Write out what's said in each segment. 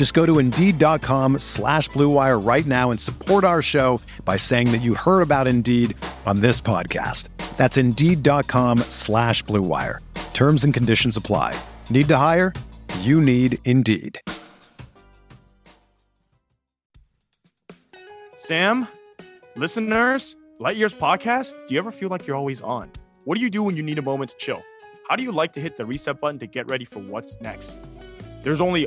Just go to Indeed.com slash BlueWire right now and support our show by saying that you heard about Indeed on this podcast. That's Indeed.com slash BlueWire. Terms and conditions apply. Need to hire? You need Indeed. Saam, listeners, Light Years podcast, do you ever feel like you're always on? What do you do when you need a moment to chill? How do you like to hit the reset button to get ready for what's next? There's only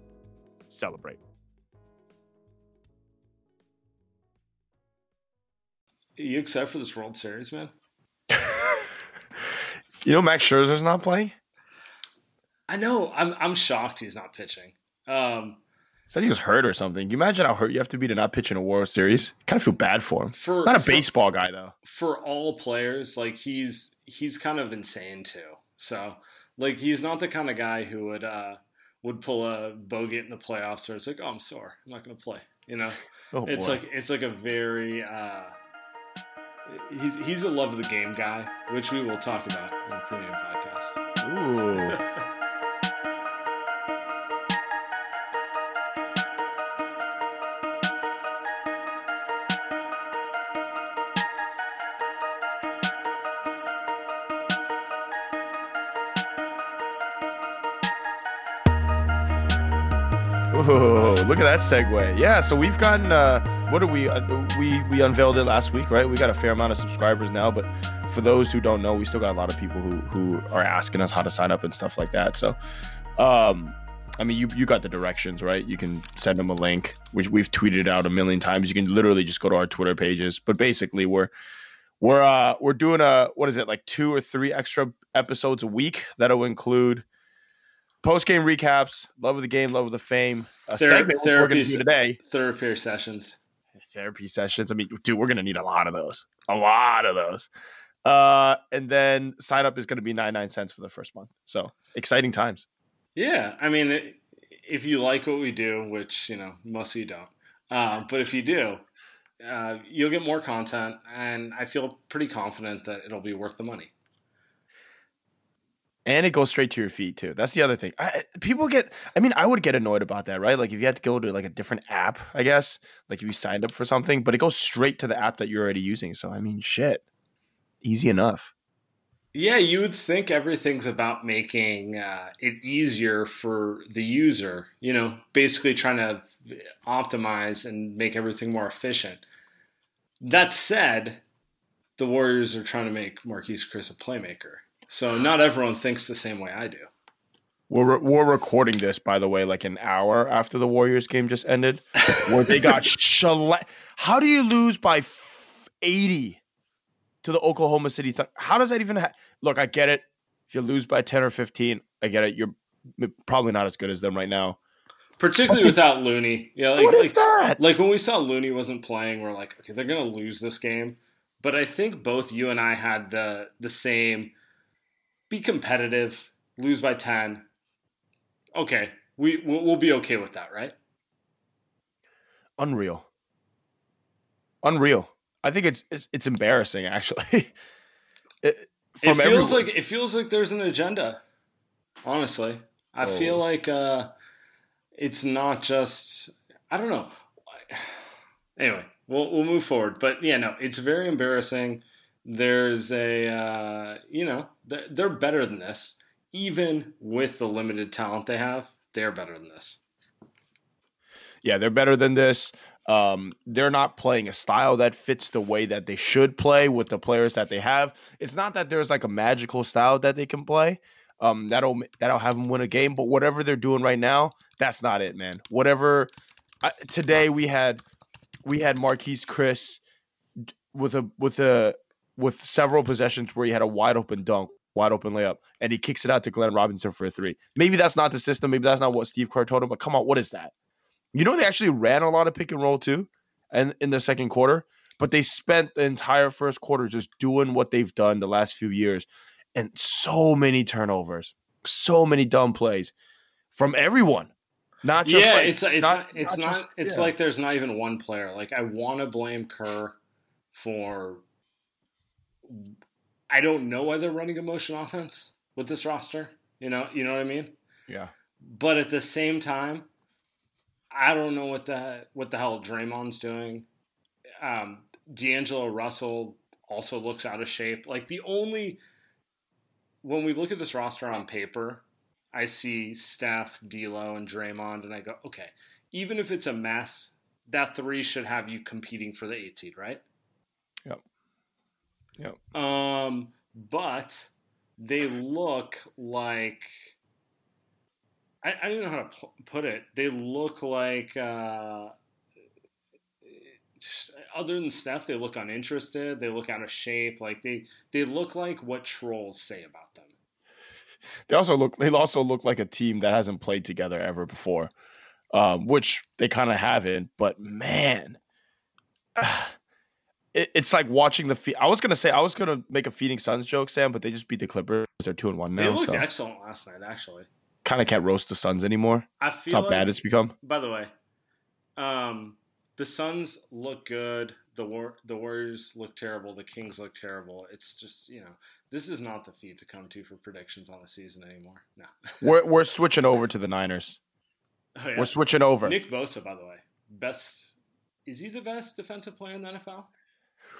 celebrate. Are you excited for this World Series, man? you know Max Scherzer's not playing? I know. I'm I'm shocked he's not pitching. Um, Said he was hurt or something. Can you imagine how hurt you have to be to not pitch in a World Series? Kind of feel bad for him. For not a for, baseball guy though. For all players, like he's he's kind of insane too. So like he's not the kind of guy who would uh would pull a Bogut in the playoffs or it's like, oh, I'm sore, I'm not going to play. You know, oh, it's boy. like it's like a very uh, he's he's a love of the game guy, which we will talk about in the premium podcast. Ooh. Whoa, look at that segue. Yeah, so we've gotten uh what do we uh, we we unveiled it last week, right? We got a fair amount of subscribers now, but for those who don't know, we still got a lot of people who who are asking us how to sign up and stuff like that. So um I mean, you you got the directions, right? You can send them a link, which we've tweeted out a million times. You can literally just go to our Twitter pages. But basically, we're we're uh we're doing a what is it like two or three extra episodes a week that'll include post game recaps, love of the game, love of the fame. A Thera- segment we're going to do today. Therapy sessions. Therapy sessions. I mean, dude, we're going to need a lot of those. A lot of those. Uh, and then sign up is going to be 99 cents for the first month. So exciting times. Yeah, I mean, it, if you like what we do, which you know most of you don't, uh, but if you do, uh, you'll get more content, and I feel pretty confident that it'll be worth the money. And it goes straight to your feet too. That's the other thing. I, people get. I mean, I would get annoyed about that, right? Like if you had to go to like a different app, I guess. Like if you signed up for something, but it goes straight to the app that you're already using. So I mean, shit, easy enough. Yeah, you would think everything's about making uh, it easier for the user. You know, basically trying to optimize and make everything more efficient. That said, the Warriors are trying to make Marquese Chriss a playmaker. So not everyone thinks the same way I do. We're re- we're recording this by the way, like an hour after the Warriors game just ended, where they got shell. How do you lose by f- eighty to the Oklahoma City? Th- How does that even? Ha- Look, I get it. If you lose by ten or fifteen, I get it. You're probably not as good as them right now. Particularly But without Looney. Yeah, like, what is like, that? like when we saw Looney wasn't playing, we're like, okay, they're gonna lose this game. But I think both you and I had the the same be competitive, lose by ten. Okay, we we'll, we'll be okay with that, right? Unreal. Unreal. I think it's it's, it's embarrassing actually. it, it feels like it feels like there's an agenda. Honestly, I oh. feel like uh, it's not just. I don't know. Anyway, we'll we'll move forward. But yeah, no, it's very embarrassing. There's a uh, you know they're, better than this, even with the limited talent they have. They're better than this. Yeah, they're better than this. Um, they're not playing a style that fits the way that they should play with the players that they have. It's not that there's like a magical style that they can play. Um, that'll that'll have them win a game. But whatever they're doing right now, that's not it, man. Whatever. I, today we had we had Marquese Chriss with a with a with several possessions where he had a wide open dunk, wide open layup, and he kicks it out to Glenn Robinson for a three. Maybe that's not the system. Maybe that's not what Steve Kerr told him. But come on, what is that? You know, they actually ran a lot of pick and roll too, and in the second quarter, but they spent the entire first quarter just doing what they've done the last few years, and so many turnovers, so many dumb plays from everyone. Not just yeah, like, it's it's not, it's not, just, it's yeah. like there's not even one player. Like I want to blame Kerr for I don't know why they're running a motion offense with this roster. You know, you know what I mean? Yeah. But at the same time, I don't know what the what the hell Draymond's doing. Um, D'Angelo Russell also looks out of shape. Like the only when we look at this roster on paper, I see Steph, D'Lo, and Draymond, and I go, okay, even if it's a mess, that three should have you competing for the eight seed, right? Yep. Yep. Um, but they look like I, I don't know how to put it. They look like, uh, just, other than Steph, they look uninterested. They look out of shape. Like they they look like what trolls say about them. They also look. They also look like a team that hasn't played together ever before, um, which they kind of haven't. But man. It, it's like watching the. I was gonna say I was gonna make a Phoenix Suns joke, Saam, but they just beat the Clippers. They're two and one now. They looked so. excellent last night, actually kind of can't roast the Suns anymore. I feel That's how like, bad it's become. By the way, um, the Suns look good. The War- the Warriors look terrible. The Kings look terrible. It's just you know this is not the feed to come to for predictions on the season anymore. No, we're we're switching over to the Niners. Oh, yeah. We're switching over. Nick Bosa, by the way, best is he the best defensive player in the NFL?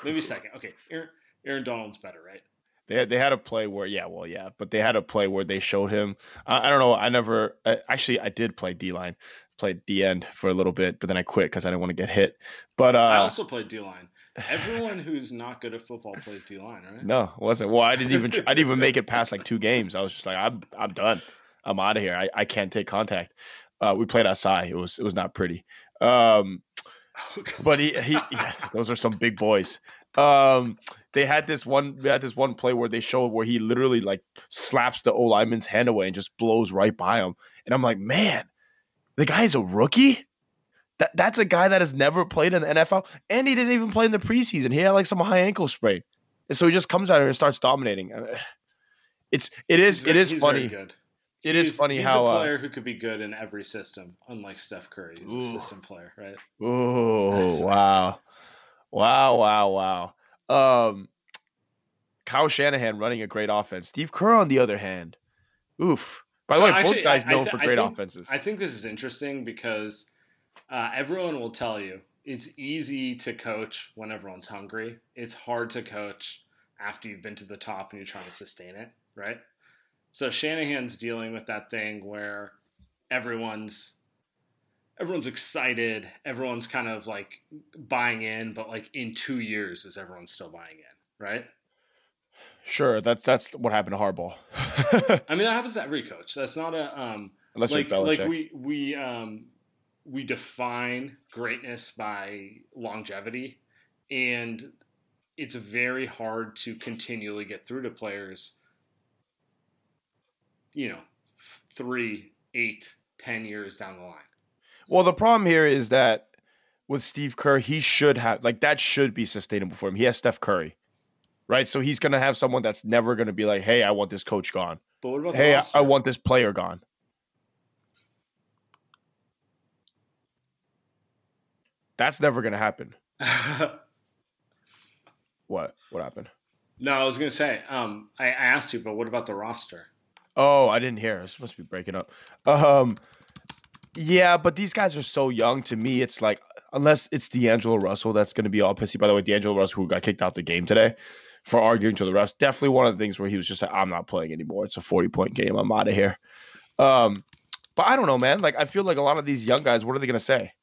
Maybe second. Okay, Aaron, Aaron Donald's better, right? They had, they had a play where yeah well yeah but they had a play where they showed him. I, I don't know. I never I, actually I did play D line played D end for a little bit but then I quit because I didn't want to get hit. But uh, I also played D line everyone who's not good at football plays D line right? No it wasn't. Well I didn't even I didn't even make it past like two games. I was just like I'm I'm done. I'm out of here. I, I can't take contact. Uh, we played outside. It was it was not pretty. Um, oh, but he he yes, those are some big boys um they had this one they had this one play where they showed where he literally like slaps the O lineman's hand away and just blows right by him. And I'm like, man, the guy's a rookie. That that's a guy that has never played in the NFL, and he didn't even play in the preseason. He had like some high ankle sprain, and so he just comes out here and starts dominating. It's it is it is funny. It he's, is funny he's how a uh, player uh, who could be good in every system, unlike Steph Curry. He's ooh. a system player, right? Oh wow, wow, wow, wow. Um, Kyle Shanahan running a great offense. Steve Kerr, on the other hand, oof. By the so way, actually, both guys known th- for great think, offenses. I think this is interesting because uh, everyone will tell you it's easy to coach when everyone's hungry. It's hard to coach after you've been to the top and you're trying to sustain it, right? So Shanahan's dealing with that thing where everyone's everyone's excited. Everyone's kind of like buying in, but like in two years, is everyone still buying in? Right? Sure, that's that's what happened to Harbaugh. I mean, that happens to every coach. That's not a um, Unless like like we we um, we define greatness by longevity, and it's very hard to continually get through to players. You know, three, eight, ten years down the line. Well, the problem here is that with Steve Kerr, he should have like that should be sustainable for him. He has Steph Curry, right? So he's gonna have someone that's never gonna be like, "Hey, I want this coach gone." But what about hey, I, I want this player gone. That's never gonna happen. what? What happened? No, I was gonna say. Um, I, I asked you, but what about the roster? Oh, I didn't hear. Supposed to be breaking up. Um, yeah, but these guys are so young. To me, it's like unless it's D'Angelo Russell that's going to be all pissy. By the way, D'Angelo Russell who got kicked out the game today for arguing to the refs. Definitely one of the things where he was just like, "I'm not playing anymore. It's a 40 point game. I'm out of here." Um, but I don't know, man. Like I feel like a lot of these young guys, what are they going to say?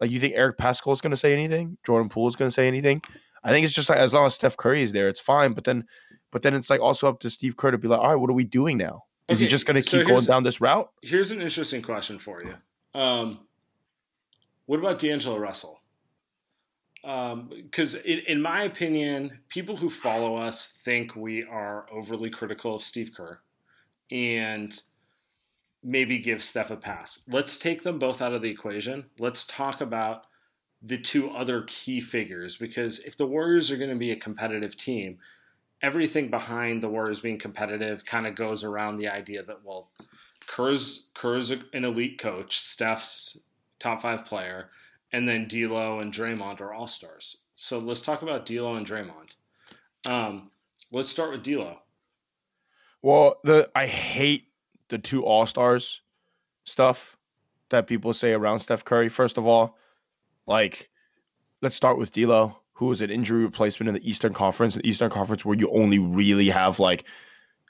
Like you think Eric Paschall is going to say anything? Jordan Poole is going to say anything? I think it's just like as long as Steph Curry is there, it's fine. But then, but then it's like also up to Steve Kerr to be like, all right, what are we doing now? Is he just going to so keep going down this route? Here's an interesting question for you. Um, what about D'Angelo Russell? Because in, in my opinion, people who follow us think we are overly critical of Steve Kerr, and maybe give Steph a pass. Let's take them both out of the equation. Let's talk about the two other key figures because if the Warriors are going to be a competitive team, everything behind the Warriors being competitive kind of goes around the idea that well, Kerr's Kerr's an elite coach, Steph's top five player, and then D'Lo and Draymond are all stars. So let's talk about D'Lo and Draymond. Um, let's start with D'Lo. Well, the I hate the two All Stars stuff that people say around Steph Curry. First of all, like let's start with D'Lo, who was an injury replacement in the Eastern Conference, the Eastern Conference where you only really have like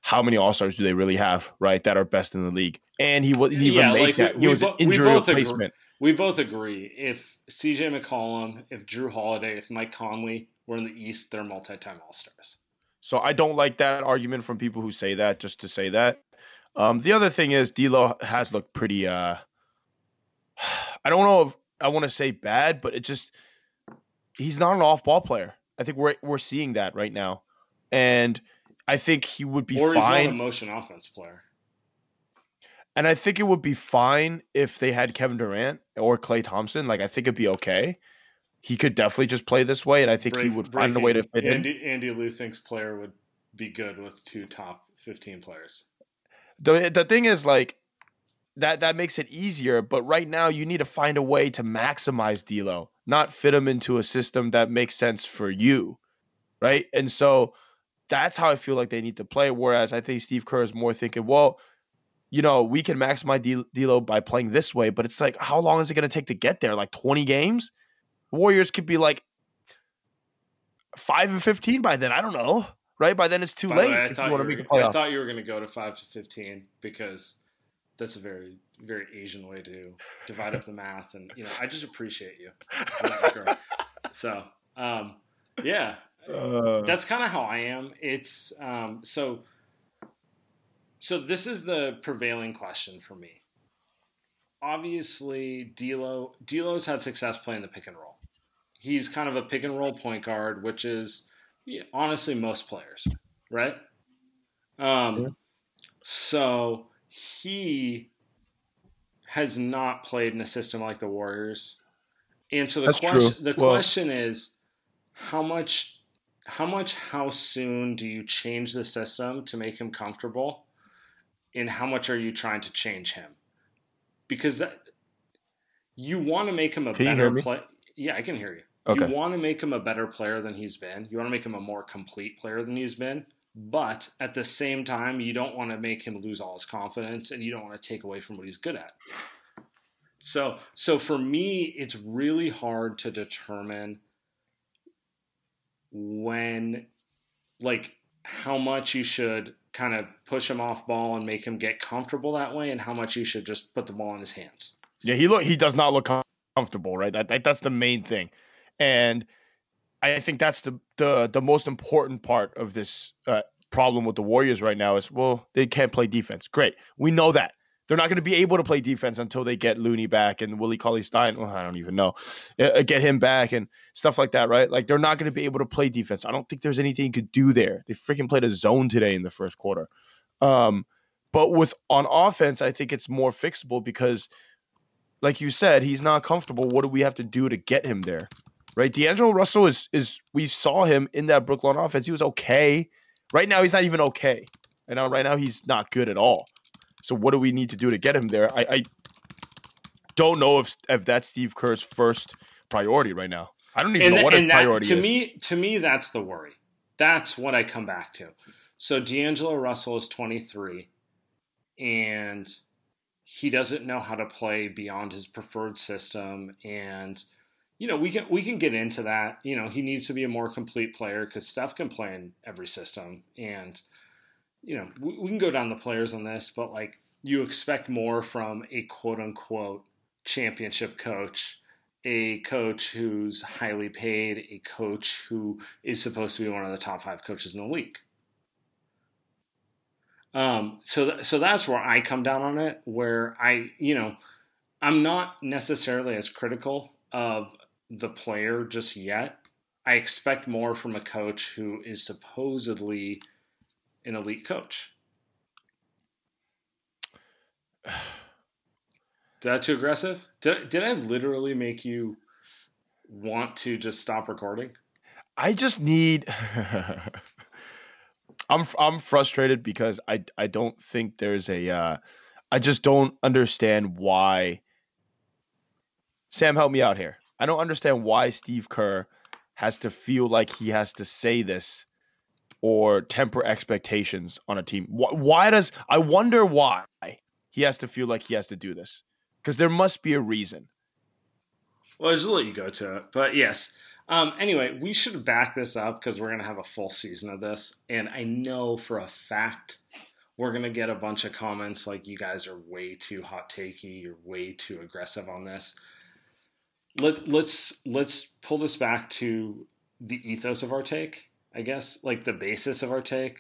how many All Stars do they really have, right? That are best in the league, and he was he even Yeah, made like, that. we- He was an bo- we injury both agree. replacement. We both agree if CJ McCollum, if Jrue Holiday, if Mike Conley were in the East, they're multi-time All Stars. So I don't like that argument from people who say that just to say that. Um, the other thing is D'Lo has looked pretty. Uh, I don't know if I want to say bad, but it just he's not an off-ball player. I think we're we're seeing that right now, and I think he would be or he's not a fine. motion offense player. And I think it would be fine if they had Kevin Durant or Klay Thompson. Like I think it'd be okay. He could definitely just play this way, and I think he would find a way to fit in. Andy, Andy Liu thinks player would be good with two top 15 players. the the thing is like that that makes it easier but right now you need to find a way to maximize D'Lo not fit them into a system that makes sense for you right? And so that's how I feel like they need to play whereas I think Steve Kerr is more thinking well you know we can maximize D- D'Lo by playing this way but it's like how long is it going to take to get there? Like 20 games? Warriors could be like 5 and 15 by then I don't know right? By then it's too By late way, I you thought, you to make were, I thought you were going to go to 5 to 15 because that's a very, very Asian way to divide up the math. And, you know, I just appreciate you. in so, um, yeah, Uh, that's kind of how I am. It's um, so. So this is the prevailing question for me. Obviously, D'Lo D'Lo's had success playing the pick and roll. He's kind of a pick and roll point guard, which is yeah, honestly most players, right? Um, Yeah. so he has not played in a system like the Warriors, and so the That's true. question the Well- question is how much how much how soon do you change the system to make him comfortable? And how much are you trying to change him? Because that you want to make him a better player yeah i can hear you. Okay. you want to make him a better player than he's been. You want to make him a more complete player than he's been but at the same time you don't want to make him lose all his confidence and you don't want to take away from what he's good at so so for me it's really hard to determine when like how much you should kind of push him off ball and make him get comfortable that way and how much you should just put the ball in his hands. Yeah, he look he does not look comfortable, right? That, that that's the main thing, and I think that's the the the most important part of this uh, problem with the Warriors right now is well they can't play defense. Great, we know that they're not going to be able to play defense until they get Looney back and Willie Cauley Stein. Well, I don't even know, uh, get him back and stuff like that, right? Like they're not going to be able to play defense. I don't think there's anything you could do there. They freaking played a zone today in the first quarter. Um, but with on offense, I think it's more fixable because like you said, he's not comfortable. What do we have to do to get him there? Right? D'Angelo Russell is is we saw him in that Brooklyn offense. He was okay. Right now he's not even okay. And now right now he's not good at all. So what do we need to do to get him there? I, I don't know if if that's Steve Kerr's first priority right now. I don't even know And, what his that, priority to is. me to me that's the worry. that's what I come back to. So D'Angelo Russell is 23, and he doesn't know how to play beyond his preferred system. And you know, we can we can get into that. You know, he needs to be a more complete player because Steph can play in every system, and you know, we, we can go down the players on this, but like you expect more from a quote unquote championship coach a coach who's highly paid, a coach who is supposed to be one of the top five coaches in the league. Um, so, th- so that's where I come down on it. Where I, you know, I'm not necessarily as critical of the player just yet. I expect more from a coach who is supposedly an elite coach. that too aggressive? Did, did I literally make you want to just stop recording? I just need. I'm I'm frustrated because I I don't think there's a. Uh, I just don't understand why. Saam, help me out here. I don't understand why Steve Kerr has to feel like he has to say this or temper expectations on a team. Why, why does I wonder why he has to feel like he has to do this? because there must be a reason. Well, I'll just let you go to it. But yes. Um, anyway, we should back this up because we're to have a full season of this. And I know for a fact we're to get a bunch of comments like you guys are way too hot takey, you're way too aggressive on this. Let, let's let's pull this back to the ethos of our take, I guess, like the basis of our take.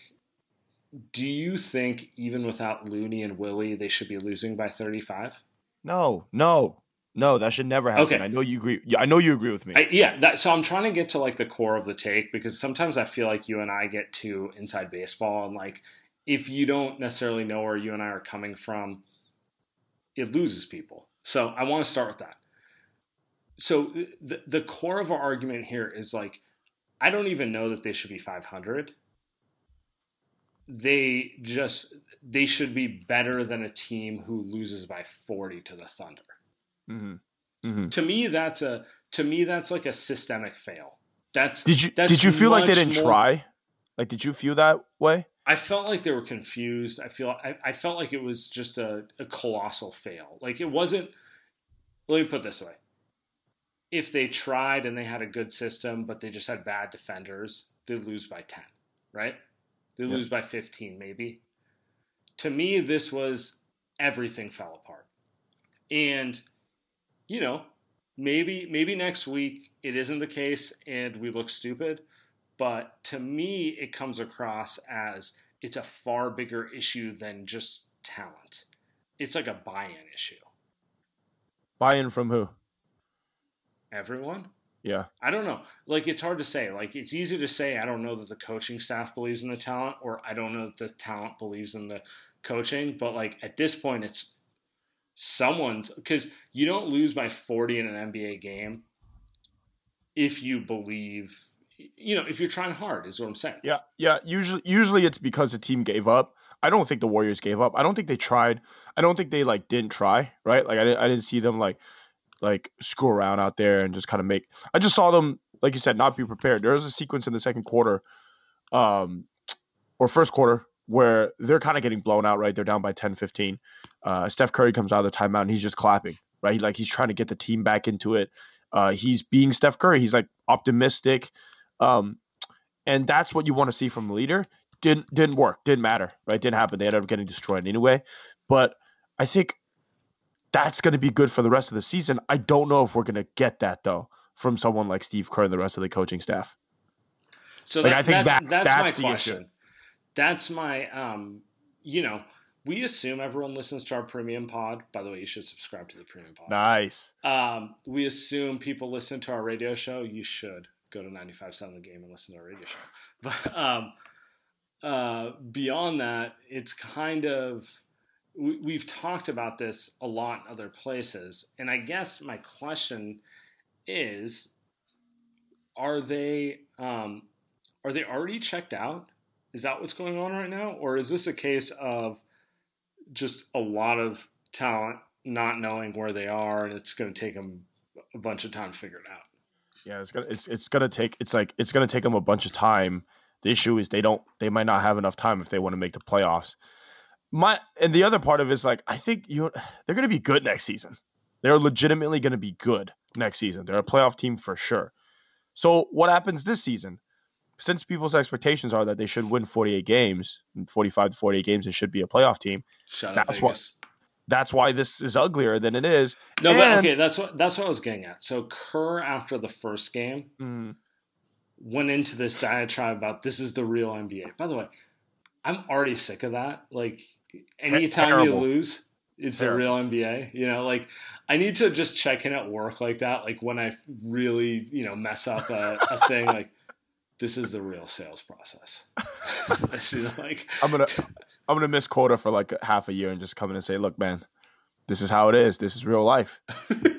Do you think even without Looney and Willie, they should be losing by 35? No, no, no, that should never happen. Okay. I know you agree. I know you agree with me. I, yeah, that, so I'm trying to get to like the core of the take because sometimes I feel like you and I get too inside baseball and like if you don't necessarily know where you and I are coming from, it loses people. So I want to start with that. So the the core of our argument here is like I don't even know that they should be 500. They just they should be better than a team who loses by 40 to the Thunder. Mm-hmm. Mm-hmm. To me, that's a to me that's like a systemic fail. That's did you that's did you feel like they didn't more, try? Like, did you feel that way? I felt like they were confused. I feel I, I felt like it was just a, a colossal fail. Like it wasn't. Let me put this way: if they tried and they had a good system, but they just had bad defenders, they'd lose by ten, right? They yep. lose by fifteen, maybe to me, this was everything fell apart. And, you know, maybe maybe next week it isn't the case and we look stupid, but to me it comes across as it's a far bigger issue than just talent. It's like a buy-in issue. Buy-in from who? Everyone. Yeah. I don't know. Like it's hard to say. Like it's easy to say I don't know that the coaching staff believes in the talent or I don't know that the talent believes in the coaching, but like at this point, it's someone's because you don't lose by 40 in an NBA game if you believe, you know, if you're trying hard, is what I'm saying. Yeah, yeah. Usually, usually it's because the team gave up. I don't think the Warriors gave up. I don't think they tried. I don't think they like didn't try. Right? Like I didn't, I didn't see them like like screw around out there and just kind of make. I just saw them, like you said, not be prepared. There was a sequence in the second quarter, um, or first quarter where they're kind of getting blown out, right? They're down by 10, 15. Uh, Steph Curry comes out of the timeout and he's just clapping, right? He, Like he's trying to get the team back into it. Uh, he's being Steph Curry. He's like optimistic. Um, and that's what you want to see from a leader. Didn't didn't work. Didn't matter, right? Didn't happen. They ended up getting destroyed anyway. But I think that's going to be good for the rest of the season. I don't know if we're going to get that though from someone like Steve Kerr and the rest of the coaching staff. So like, that, I think that's, that's, that's, my question. Issue that's my um you know we assume everyone listens to our premium pod by the way you should subscribe to the premium pod nice um we assume people listen to our radio show you should go to 95.7 the game and listen to our radio show but um uh beyond that it's kind of we, we've talked about this a lot in other places and i guess my question is are they um are they already checked out is that what's going on right now? Or is this a case of just a lot of talent not knowing where they are and it's going to take them a bunch of time to figure it out? Yeah, it's gonna it's it's gonna take it's like it's gonna take them a bunch of time The issue is they don't they might not have enough time if they want to make the playoffs. My and the other part of it is like I think you they're going to be good next season. They're legitimately going to be good next season. They're a playoff team for sure. So what happens this season? Since people's expectations are that they should win 48 games, 45 to 48 games, it should be a playoff team. Shut That's up, what- That's why this is uglier than it is. No, but okay, that's what that's what I was getting at. So Kerr, after the first game, Mm, went into this diatribe about this is the real NBA. By the way, I'm already sick of that. Like anytime you lose, it's the real NBA. You know, like I need to just check in at work like that. Like when I really, you know, mess up a, a thing, like this is the real sales process. this is like I'm gonna I'm gonna miss quota for like half a year and just come in and say, look, man, this is how it is. This is real life.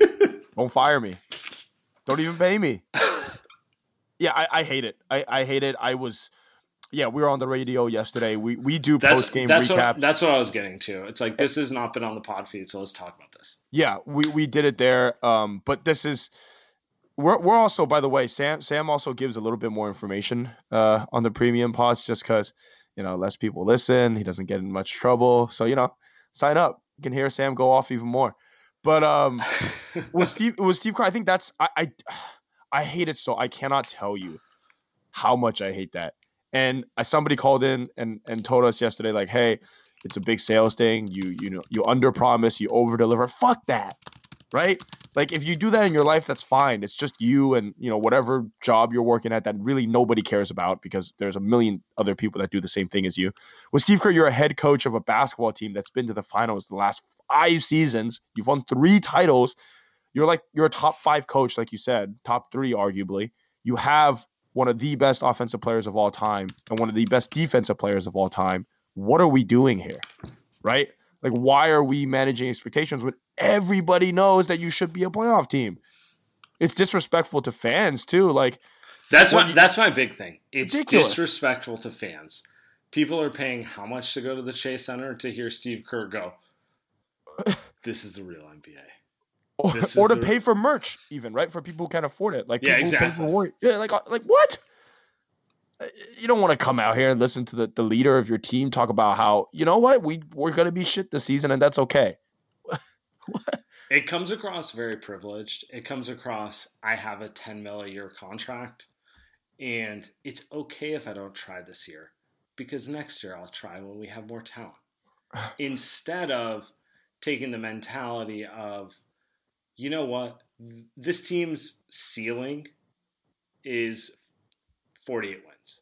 Don't fire me. Don't even pay me. Yeah, I, I hate it. I, I hate it. I was yeah, we were on the radio yesterday. We we do post game recaps. what that's what I was getting to. It's like this has not been on the pod feed, so let's talk about this. Yeah, we, we did it there. Um, but this is we're we're also by the way, Saam Saam also gives a little bit more information uh on the premium pods just because you know less people listen. He doesn't get in much trouble. So you know, sign up. You can hear Saam go off even more. But um, with Steve with Steve Kerr, I think that's I, I I hate it so I cannot tell you how much I hate that. And somebody called in and and told us yesterday like, hey, it's a big sales thing. You you know you under promise, you over deliver. Fuck that, right? Like if you do that in your life, that's fine. It's just you and you know whatever job you're working at that really nobody cares about because there's a million other people that do the same thing as you. With Steve Kerr, you're a head coach of a basketball team that's been to the finals the last five seasons. You've won three titles. You're like you're a top five coach, like you said, top three arguably. You have one of the best offensive players of all time and one of the best defensive players of all time. What are we doing here? Right? Like, why are we managing expectations when everybody knows that you should be a playoff team? It's disrespectful to fans too. Like, That's my you- that's my big thing. It's Ridiculous. disrespectful to fans. People are paying how much to go to the Chase Center to hear Steve Kerr go. This is the real NBA. Or, or to the- pay for merch, even right for people who can't afford it. Like, Yeah, exactly. Yeah, like, uh, like what? Uh, You don't want to come out here and listen to the, the leader of your team talk about how you know what we we're gonna be shit this season and that's okay. It comes across very privileged. It comes across I have a 10 mil a year contract and it's okay if I don't try this year because next year I'll try when we have more talent. Instead of taking the mentality of you know what? This team's ceiling is 48 wins.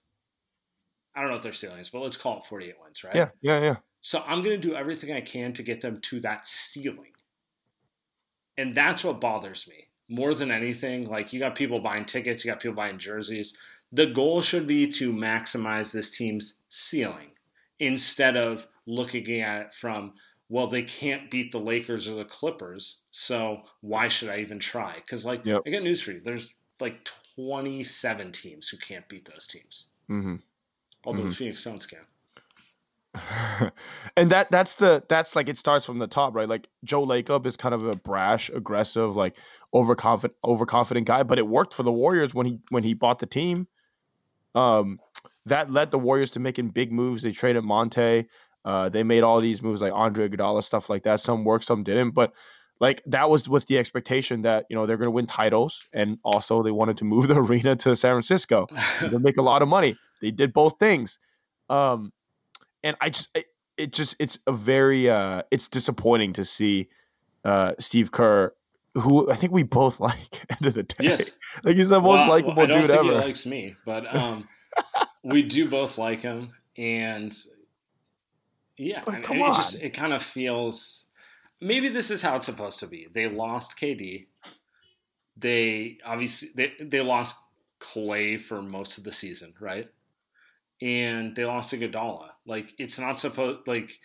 I don't know what their ceiling is, but let's call it 48 wins, right? Yeah, yeah, yeah. So I'm going to do everything I can to get them to that ceiling. And that's what bothers me more than anything. Like, you got people buying tickets, you got people buying jerseys. The goal should be to maximize this team's ceiling instead of looking at it from, well, they can't beat the Lakers or the Clippers, so why should I even try? Because, like, Yep. I got news for you. There's like 27 teams who can't beat those teams, Mm-hmm. although the Mhm. Phoenix Suns can. and that that's the that's like it starts from the top, right? Like Joe Lacob is kind of a brash, aggressive, like overconfident, overconfident guy, but it worked for the Warriors when he when he bought the team. Um, that led the Warriors to making big moves. They traded Monta. Uh, they made all these moves like Andre Iguodala, stuff like that. Some worked, some didn't, but like that was with the expectation that you know they're going to win titles, and also they wanted to move the arena to San Francisco to make a lot of money. They did both things. Um, and I just it, it just it's a very uh it's disappointing to see uh Steve Kerr who I think we both like end of the day. yes. Like he's the most Well, likable I don't dude ever. he likes me, but um, we do both like him, and yeah, But I mean, come it just on. it kind of feels maybe this is how it's supposed to be. They lost KD. They obviously they they lost Klay for most of the season, right? And they lost Iguodala. Like it's not supposed like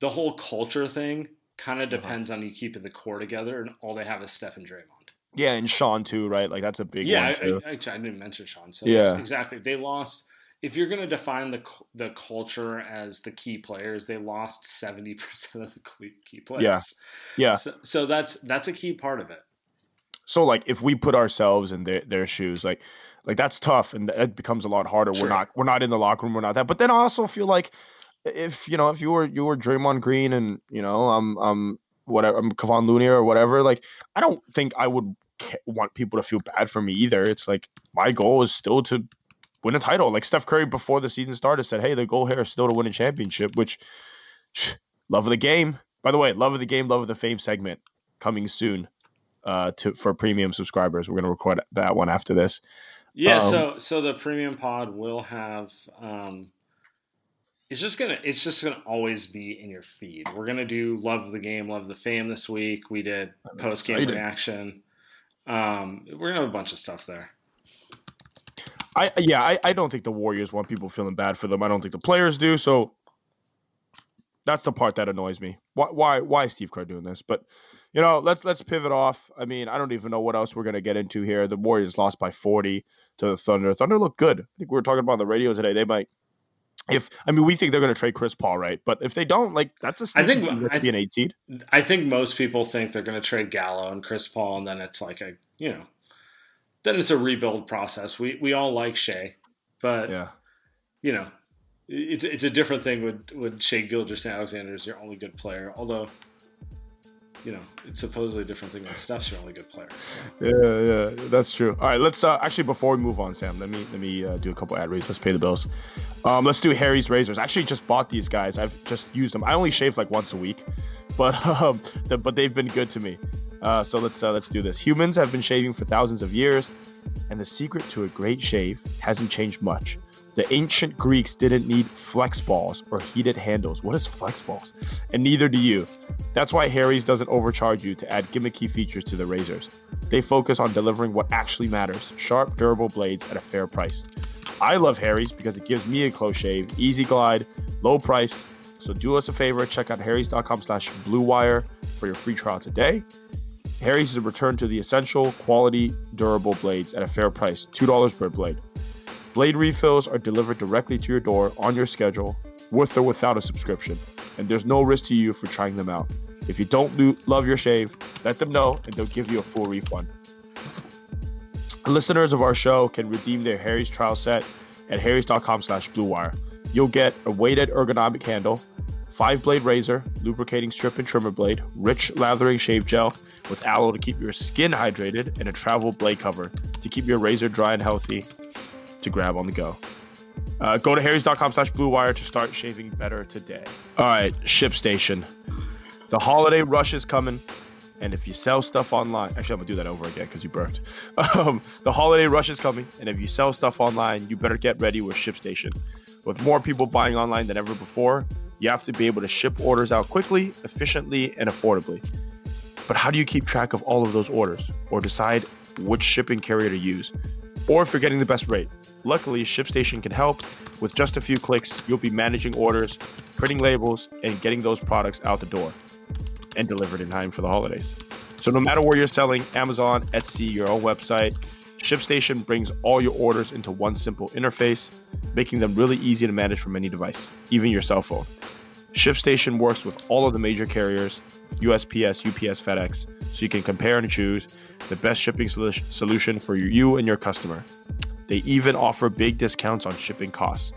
the whole culture thing kind of Uh-huh. depends on you keeping the core together, and all they have is Steph and Draymond. yeah, and Sean too, right? Like that's a big yeah, one I. I, I didn't mention Sean. So Yeah. exactly. They lost. If you're going to define the the culture as the key players, they lost seventy percent of the key key players. Yeah. yeah. So, so that's that's a key part of it. So like if we put ourselves in their, their shoes, like Like that's tough, and it becomes a lot harder. We're not we're not in the locker room. We're not that. But then I also feel like if you know if you were you were Draymond Green and you know I'm I'm whatever I'm Kevon Looney or whatever. Like I don't think I would want people to feel bad for me either. It's like my goal is still to win a title. Like Steph Curry before the season started said, "Hey, the goal here is still to win a championship." Which love of the game. By the way, love of the game, love of the fame segment coming soon uh, to for premium subscribers. We're gonna record that one after this. Yeah, um, so so the premium pod will have um it's just gonna it's just gonna always be in your feed. We're gonna do love of the game, love of the fame this week. We did post game reaction. Um, we're gonna have a bunch of stuff there. I yeah, I, I don't think the Warriors want people feeling bad for them. I don't think the players do. So that's the part that annoys me. Why why why is Steve Kerr doing this? But you know, let's let's pivot off. I mean, I don't even know what else we're gonna get into here. The Warriors lost by 40 to the Thunder. Thunder looked good. I think we were talking about on the radio today. They might if I mean we think they're gonna trade Chris Paul, right? But if they don't, like that's a I think I, be an eight seed. I think most people think they're gonna trade Gallo and Chris Paul, and then it's like a you know then it's a rebuild process. We we all like Shai, but yeah, you know, it's it's a different thing when when Shai Gilgeous-Alexander is your only good player. Although, you know, it's supposedly a different thing when Steph's your only good player. So. Yeah, yeah, that's true. All right, let's uh, actually before we move on, Saam, let me let me uh, do a couple ad reads. Let's pay the bills. Um, let's do Harry's razors. I actually just bought these guys. I've just used them. I only shave like once a week, but um, the, but they've been good to me. Uh, so let's uh, let's do this. Humans have been shaving for thousands of years, and the secret to a great shave hasn't changed much. The ancient Greeks didn't need flex balls or heated handles. What is flex balls? And neither do you. That's why Harry's doesn't overcharge you to add gimmicky features to the razors. They focus on delivering what actually matters: sharp, durable blades at a fair price. I love Harry's because it gives me a close shave, easy glide, low price. So do us a favor, check out harrys.com slash bluewire for your free trial today. Harry's is a return to the essential, quality, durable blades at a fair price $2 per blade. Blade refills are delivered directly to your door on your schedule, with or without a subscription, and there's no risk to you for trying them out. If you don't lo- love your shave, let them know and they'll give you a full refund. Listeners of our show can redeem their Harry's trial set at harrys.com slash bluewire. You'll get a weighted ergonomic handle, five blade razor, lubricating strip and trimmer blade, rich lathering shave gel, with aloe to keep your skin hydrated and a travel blade cover to keep your razor dry and healthy to grab on the go. Uh, go to harrys.com slash blue wire to start shaving better today. All right, ShipStation. The holiday rush is coming. And if you sell stuff online, actually, I'm gonna do that over again because you burped. Um, the holiday rush is coming, and if you sell stuff online, you better get ready with ShipStation. With more people buying online than ever before, you have to be able to ship orders out quickly, efficiently, and affordably. But how do you keep track of all of those orders or decide which shipping carrier to use? Or if you're getting the best rate? Luckily, ShipStation can help. With just a few clicks, you'll be managing orders, printing labels, and getting those products out the door and delivered in time for the holidays. So no matter where you're selling, Amazon, Etsy, your own website, ShipStation brings all your orders into one simple interface, making them really easy to manage from any device, even your cell phone. ShipStation works with all of the major carriers USPS, UPS, FedEx, so you can compare and choose the best shipping solution for you and your customer. They even offer big discounts on shipping costs.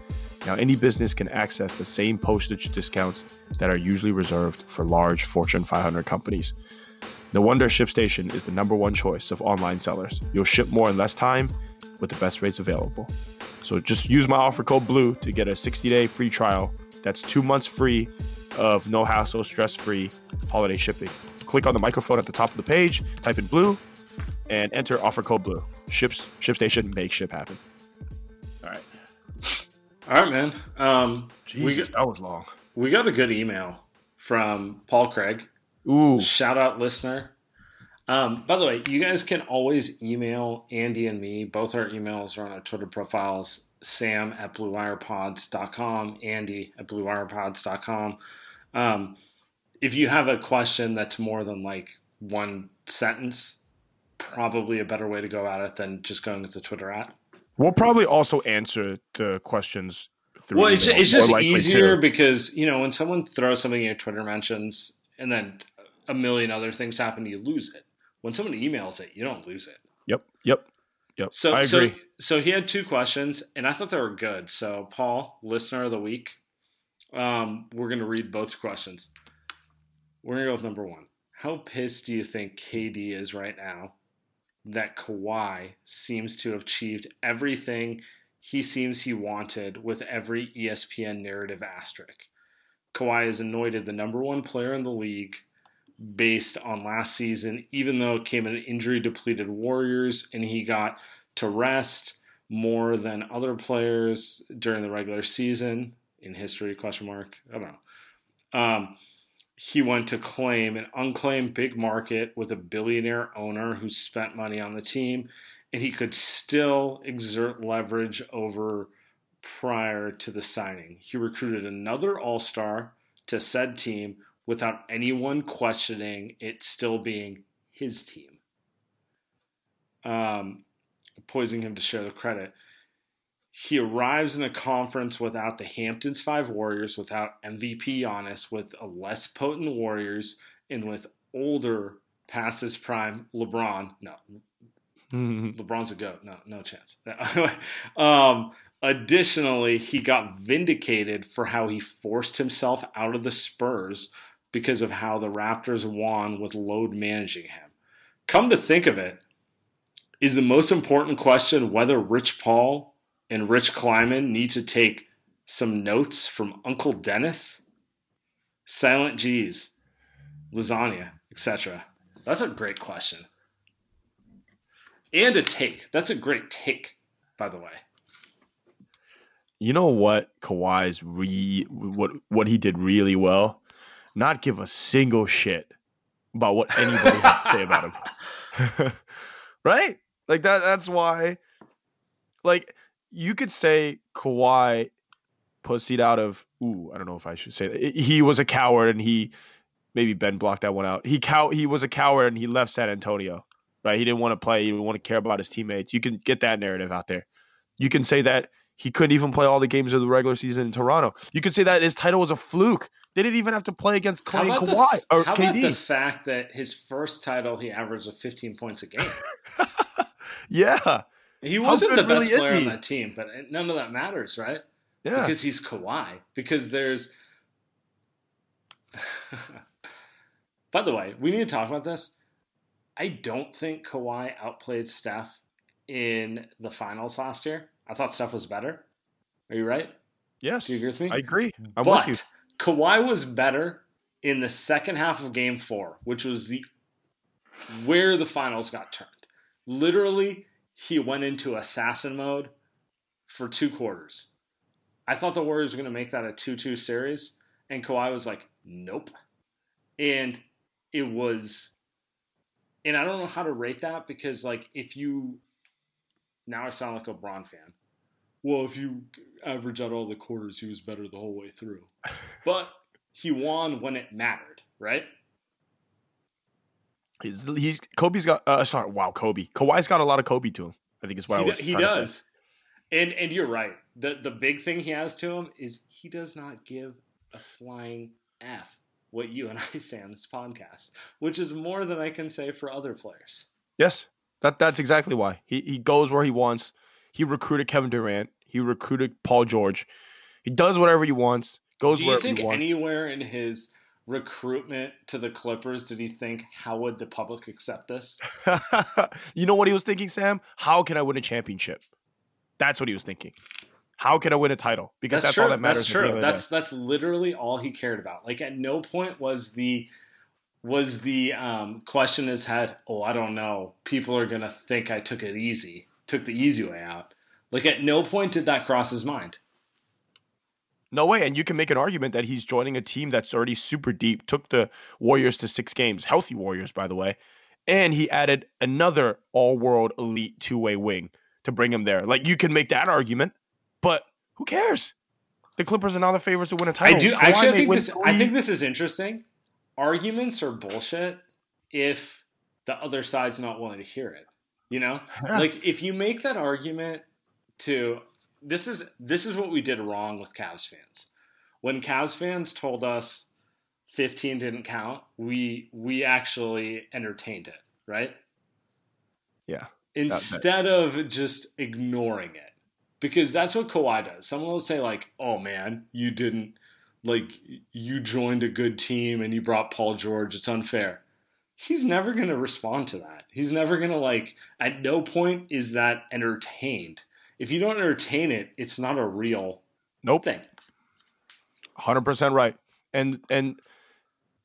Now, any business can access the same postage discounts that are usually reserved for large Fortune 500 companies. No wonder ShipStation is the number one choice of online sellers. You'll ship more in less time with the best rates available. So just use my offer code BLUE to get a 60 day free trial. That's two months free of no hassle, stress free holiday shipping. Click on the microphone at the top of the page, type in blue, and enter offer code blue. Ships ShipStation make ship happen. All right. All right, man. Um, Jesus, got, that was long. We got a good email from Paul Craig. Ooh. Shout out listener. Um, by the way, you guys can always email Andy and me. Both our emails are on our Twitter profiles sam at bluewirepods.com, Andy at bluewirepods.com. Um, if you have a question that's more than like one sentence, probably a better way to go at it than just going with the Twitter at. We'll probably also answer the questions. Through Well, it's, it's just easier to. because you know when someone throws something in your Twitter mentions and then a million other things happen, you lose it. When someone emails it, you don't lose it. Yep. Yep. Yep. So, I so, so he had two questions, and I thought they were good. So, Paul, listener of the week, um, we're going to read both questions. We're going to go with number one. How pissed do you think KD is right now that Kawhi seems to have achieved everything he seems he wanted with every ESPN narrative asterisk? Kawhi is anointed the number one player in the league based on last season, even though it came in an injury depleted Warriors and he got to rest more than other players during the regular season in history question mark? I don't know. Um, he went to claim an unclaimed big market with a billionaire owner who spent money on the team and he could still exert leverage over prior to the signing. He recruited another all-star to said team without anyone questioning it still being his team. Um, poising him to share the credit. He arrives in a conference without the Hamptons Five Warriors, without MVP Giannis, with a less potent Warriors, and with older past his prime LeBron. No, LeBron's a goat. No, no chance. um, additionally, he got vindicated for how he forced himself out of the Spurs because of how the Raptors won with load managing him. Come to think of it, is the most important question whether Rich Paul and Rich Kleiman need to take some notes from Uncle Dennis, Silent G's, lasagna, etc. That's a great question. And a take. That's a great take, by the way. You know what Kawhi's re what what he did really well? Not give a single shit about what anybody had to say about him. right? Like that that's why like you could say Kawhi pussied out of ooh, I don't know if I should say that. He was a coward and he maybe Ben blocked that one out. He cow he was a coward and he left San Antonio. Right? He didn't want to play, he didn't want to care about his teammates. You can get that narrative out there. You can say that he couldn't even play all the games of the regular season in Toronto. You could say that his title was a fluke. They didn't even have to play against Klay and the, Kawhi or how KD. about the fact that his first title he averaged a 15 points a game? yeah. He wasn't the best really player on that team, but none of that matters, right? Yeah. Because he's Kawhi. Because there's. By the way, we need to talk about this. I don't think Kawhi outplayed Steph in the finals last year. I thought Steph was better. Are you right? yes. Do you agree with me? I agree. I'm but with you. Kawhi was better in the second half of Game Four, which was the where the finals got turned. Literally, he went into assassin mode for two quarters. I thought the Warriors were going to make that a two-two series, and Kawhi was like, "Nope," and it was. And I don't know how to rate that because, like, if you now I sound like a Bron fan. Well, if you average out all the quarters, he was better the whole way through. But he won when it mattered, right? He's, he's Kobe's got uh, sorry, wow, Kobe. Kawhi's got a lot of Kobe to him. I think is why he I was he does. And and you're right. The the big thing he has to him is he does not give a flying F what you and I say on this podcast, which is more than I can say for other players. Yes. That that's exactly why. He he goes where he wants. He recruited Kevin Durant. He recruited Paul George. He does whatever he wants. Goes Do you wherever think he wants. anywhere in his recruitment to the Clippers did he think how would the public accept this? you know what he was thinking, Saam? How can I win a championship? That's what he was thinking. How can I win a title? Because that's, true. all that matters. That's at the end true. of the day. That's that's literally all he cared about. Like at no point was the was the um, question in his head. Oh, I don't know. People are gonna think I took it easy, took the easy way out. Like at no point did that cross his mind. No way. And you can make an argument that he's joining a team that's already super deep, took the Warriors to six games, healthy Warriors, by the way. And he added another all world elite two way wing to bring him there. Like you can make that argument, but who cares? The Clippers are now the favorites to win a title. I do Kawhi actually. I think this. I think this is interesting. Arguments are bullshit if the other side's not willing to hear it. You know, Yeah. like if you make that argument to this is this is what we did wrong with Cavs fans. When Cavs fans told us 15 didn't count, we we actually entertained it, right? Yeah. instead of just ignoring it. Because that's what Kawhi does. Someone will say, like, oh man, you didn't, like, you joined a good team and you brought Paul George. It's unfair. He's never going to respond to that. He's never going to, like, at no point is that entertained. If you don't entertain it, it's not a real Nope. thing. Hundred percent right. And and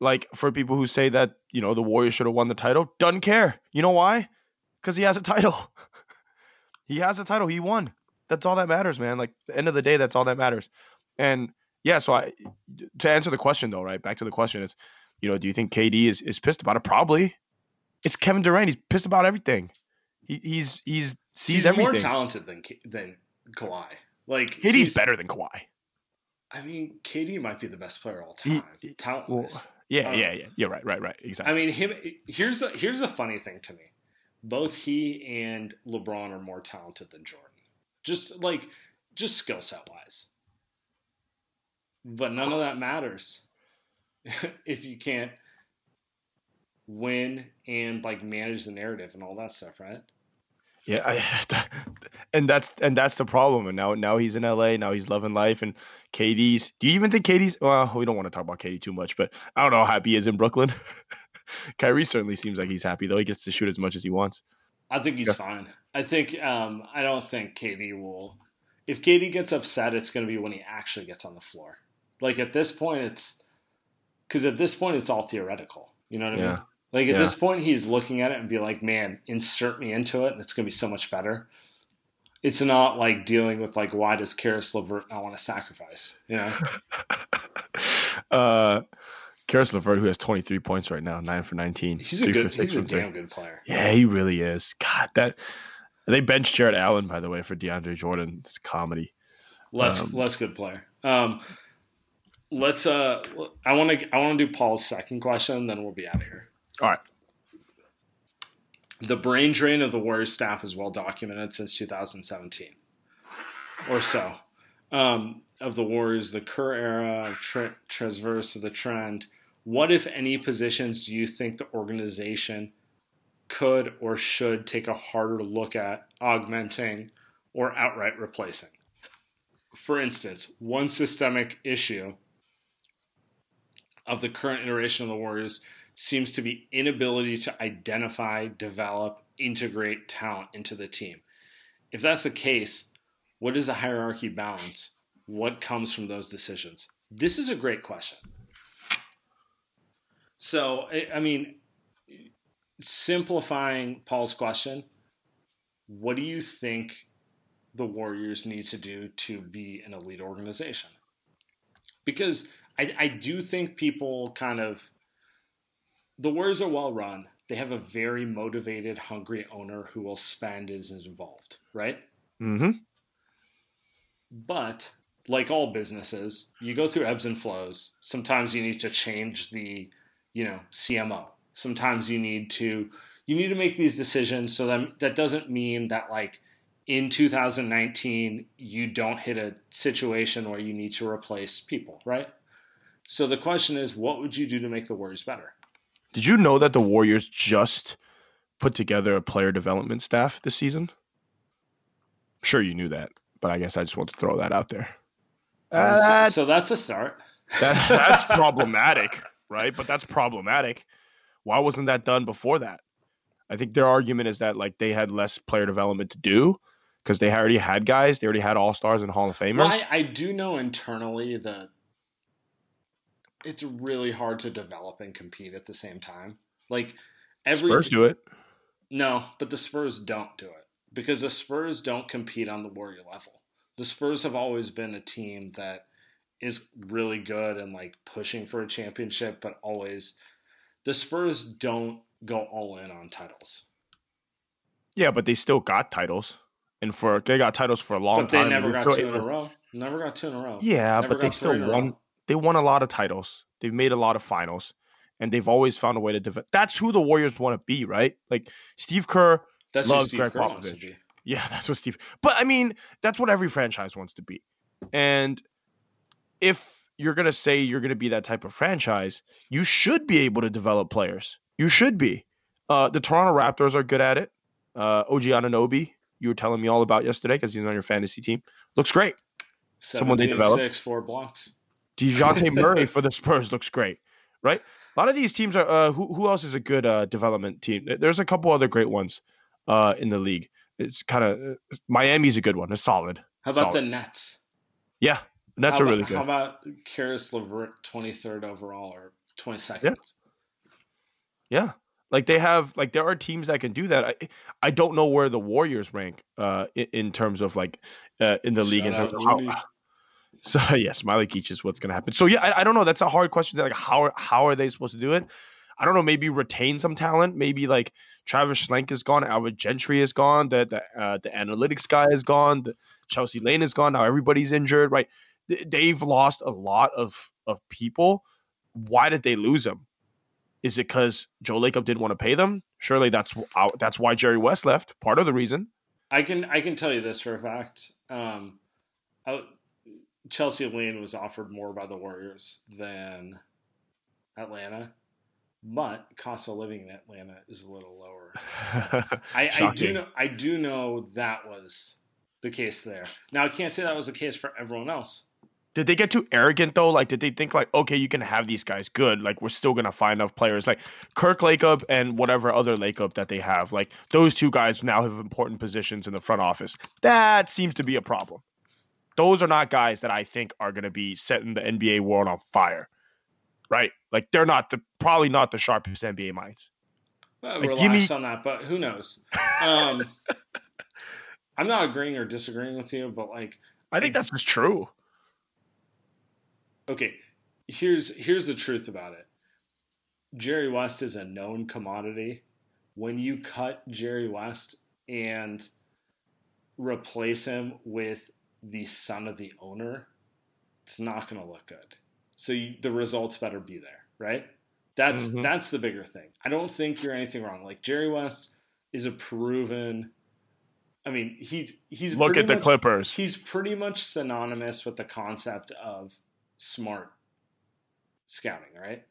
like for people who say that you know the Warriors should have won the title, doesn't care. You know why? Because he has a title. he has a title. He won. That's all that matters, man. Like the end of the day, that's all that matters. And yeah, so I to answer the question though, right? Back to the question is, you know, do you think KD is is pissed about it? Probably. It's Kevin Durant. He's pissed about everything. He, he's he's sees He's everything. more talented than Ka- than Kawhi. Like KD's he's- better than Kawhi. I mean, KD might be the best player of all time, he- talent Well, yeah, Uh, yeah, yeah. You're right, right, right. Exactly. I mean, him. Here's the here's the funny thing to me. Both he and LeBron are more talented than Jordan. Just like just skill set wise. But none of that matters if you can't win and like manage the narrative and all that stuff, right? Yeah, I, and that's and that's the problem. And now now he's in LA. Now he's loving life. And KD's. Do you even think KD's? Well, we don't want to talk about KD too much, but I don't know how happy he is in Brooklyn. Kyrie certainly seems like he's happy though. He gets to shoot as much as he wants. I think he's Yeah. fine. I think um, I don't think KD will. If KD gets upset, it's going to be when he actually gets on the floor. Like at this point, it's because at this point it's all theoretical. You know what I Yeah. mean? Like at Yeah. this point, he's looking at it and be like, "Man, insert me into it, and it's going to be so much better." It's not like dealing with like, why does Caris LeVert not want to sacrifice? You know? uh, Caris LeVert, who has 23 points right now, nine for 19. He's a good. He's a damn good player. Yeah, he really is. God, that they benched Jarrett Allen by the way for DeAndre Jordan. It's comedy. less Um, less good player. Um, let's. Uh, I want to. I want to do Paul's second question, then we'll be out of here. All right. The brain drain of the Warriors staff is well documented since 2017 or so. Um, of the Warriors, the Kerr era of tra- transverse of the trend. What, if any, positions do you think the organization could or should take a harder look at augmenting or outright replacing? For instance, one systemic issue of the current iteration of the Warriors seems to be inability to identify, develop, integrate talent into the team. If that's the case, what is the hierarchy balance? What comes from those decisions? This is a great question. So, I- mean, simplifying Paul's question, what do you think the Warriors need to do to be an elite organization? Because I, I do think people kind of the Warriors are well run. They have a very motivated, hungry owner who will spend and is involved, right? Mm-hmm. But like all businesses, you go through ebbs and flows. Sometimes you need to change the, you know, CMO. Sometimes you need to you need to make these decisions so that that doesn't mean that like in 2019 you don't hit a situation where you need to replace people, right? So the question is what would you do to make the Warriors better? Did you know that the Warriors just put together a player development staff this season? I'm sure you knew that, but I guess I just want to throw that out there. So- Uh, so that's a start. that, that's problematic, right? But that's problematic. Why wasn't that done before that? I think their argument is that like they had less player development to do because they already had guys, they already had all stars and Hall of Famers. Well, I, I do know internally that it's really hard to develop and compete at the same time. Like every Spurs do it. no, but the Spurs don't do it because the Spurs don't compete on the Warrior level. The Spurs have always been a team that is really good and like pushing for a championship, but always the Spurs don't go all in on titles. Yeah, but they still got titles, and for they got titles for a long time. But they time. never They're got two in a row. Never got two in a row. Yeah, Never but they still won. They won a lot of titles. They've made a lot of finals, and they've always found a way to develop. That's who the Warriors want to be, right? Like Steve Kerr. That's who Love Steve Greg Kerr wants to Popovich. be. Yeah, that's what Steve. But I mean, that's what every franchise wants to be. And if you're gonna say you're gonna be that type of franchise, you should be able to develop players. You should be. Uh, the Toronto Raptors are good at it. uh, OG Anunoby, you were telling me all about yesterday because he's on your fantasy team. Looks great. Someone they developed. Six, four blocks. Dejounte Murray for the Spurs looks great, right? A lot of these teams are. Uh, who who else is a good uh, development team? There's a couple other great ones uh, in the league. It's kind of uh, Miami's a good one. It's solid. How about solid. the Nets? Yeah, Nets how are really good. How about Caris LeVert, 23rd overall or 22nd? Yeah. yeah, like they have like there are teams that can do that. I I don't know where the Warriors rank uh in, in terms of like uh, in the Shout league in terms of how. So yeah, Smiley Keach is what's gonna happen. So yeah, I, I don't know. That's a hard question. Like how how are they supposed to do it? I don't know. Maybe retain some talent. Maybe like Travis Schlenk is gone. Alvin Gentry is gone. The the uh, the analytics guy is gone. The Chelsea Lane is gone. Now everybody's injured. Right? They've lost a lot of of people. Why did they lose them? Is it because Joe Lacob didn't want to pay them? Surely that's that's why Jerry West left. Part of the reason. I can I can tell you this for a fact. Um, I, Chelsea Lane was offered more by the Warriors than Atlanta, but cost of living in Atlanta is a little lower. So I, I do know I do know that was the case there. Now I can't say that was the case for everyone else. Did they get too arrogant though? Like, did they think like, okay, you can have these guys good, like we're still gonna find enough players, like Kirk Lacob and whatever other Lacob that they have, like those two guys now have important positions in the front office. That seems to be a problem. Those are not guys that I think are gonna be setting the NBA world on fire, right? Like they're not the probably not the sharpest NBA minds. Well, like, relax me... on that, but who knows? Um, I'm not agreeing or disagreeing with you, but like I think that's just true okay, here's here's the truth about it. Jerry West is a known commodity. When you cut Jerry West and replace him with the son of the owner, it's not going to look good. So you, the results better be there, right? That's mm-hmm. that's the bigger thing. I don't think you're anything wrong. Like Jerry West is a proven. I mean, he he's look at the much, Clippers. He's pretty much synonymous with the concept of smart scouting, right?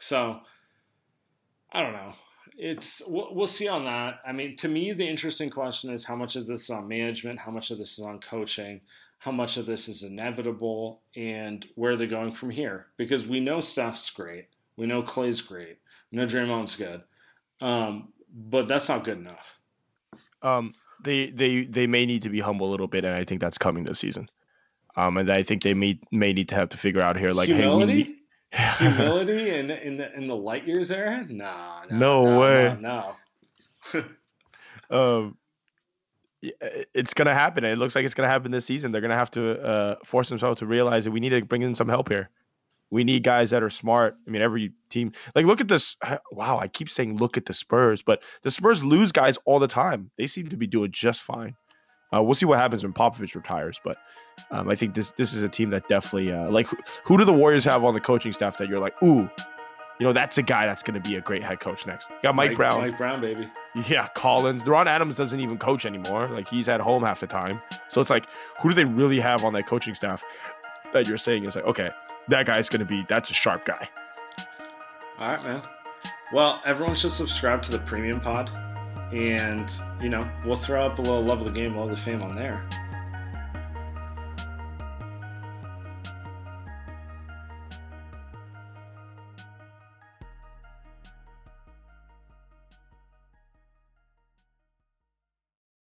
So I don't know. It's we'll, we'll, see on that. I mean, to me, the interesting question is how much of this is on management, how much of this is on coaching, how much of this is inevitable, and where are they're going from here. Because we know Steph's great, we know Klay's great, we know Draymond's good, um, but that's not good enough. Um, they they they may need to be humble a little bit, and I think that's coming this season. Um, and I think they may may need to have to figure out here, like humility, hey, humility in in the in the light years era. Nah, nah no, no way, no. no. um, it's gonna happen. It looks like it's gonna happen this season. They're gonna have to uh, force themselves to realize that we need to bring in some help here. We need guys that are smart. I mean, every team, like, look at this. Wow, I keep saying look at the Spurs, but the Spurs lose guys all the time. They seem to be doing just fine. Uh, we'll see what happens when Popovich retires, but um, I think this this is a team that definitely uh, like who, who, do the Warriors have on the coaching staff that you're like, ooh, you know, that's a guy that's going to be a great head coach next. You got Mike, Mike, Brown, Mike Brown, baby. Yeah, Collins. Ron Adams doesn't even coach anymore. Like he's at home half the time. So it's like, who do they really have on that coaching staff that you're saying is like, okay, that guy's going to be that's a sharp guy. All right, man. Well, everyone should subscribe to the premium pod and you know we'll throw up a little love of the game, love of the fame on there.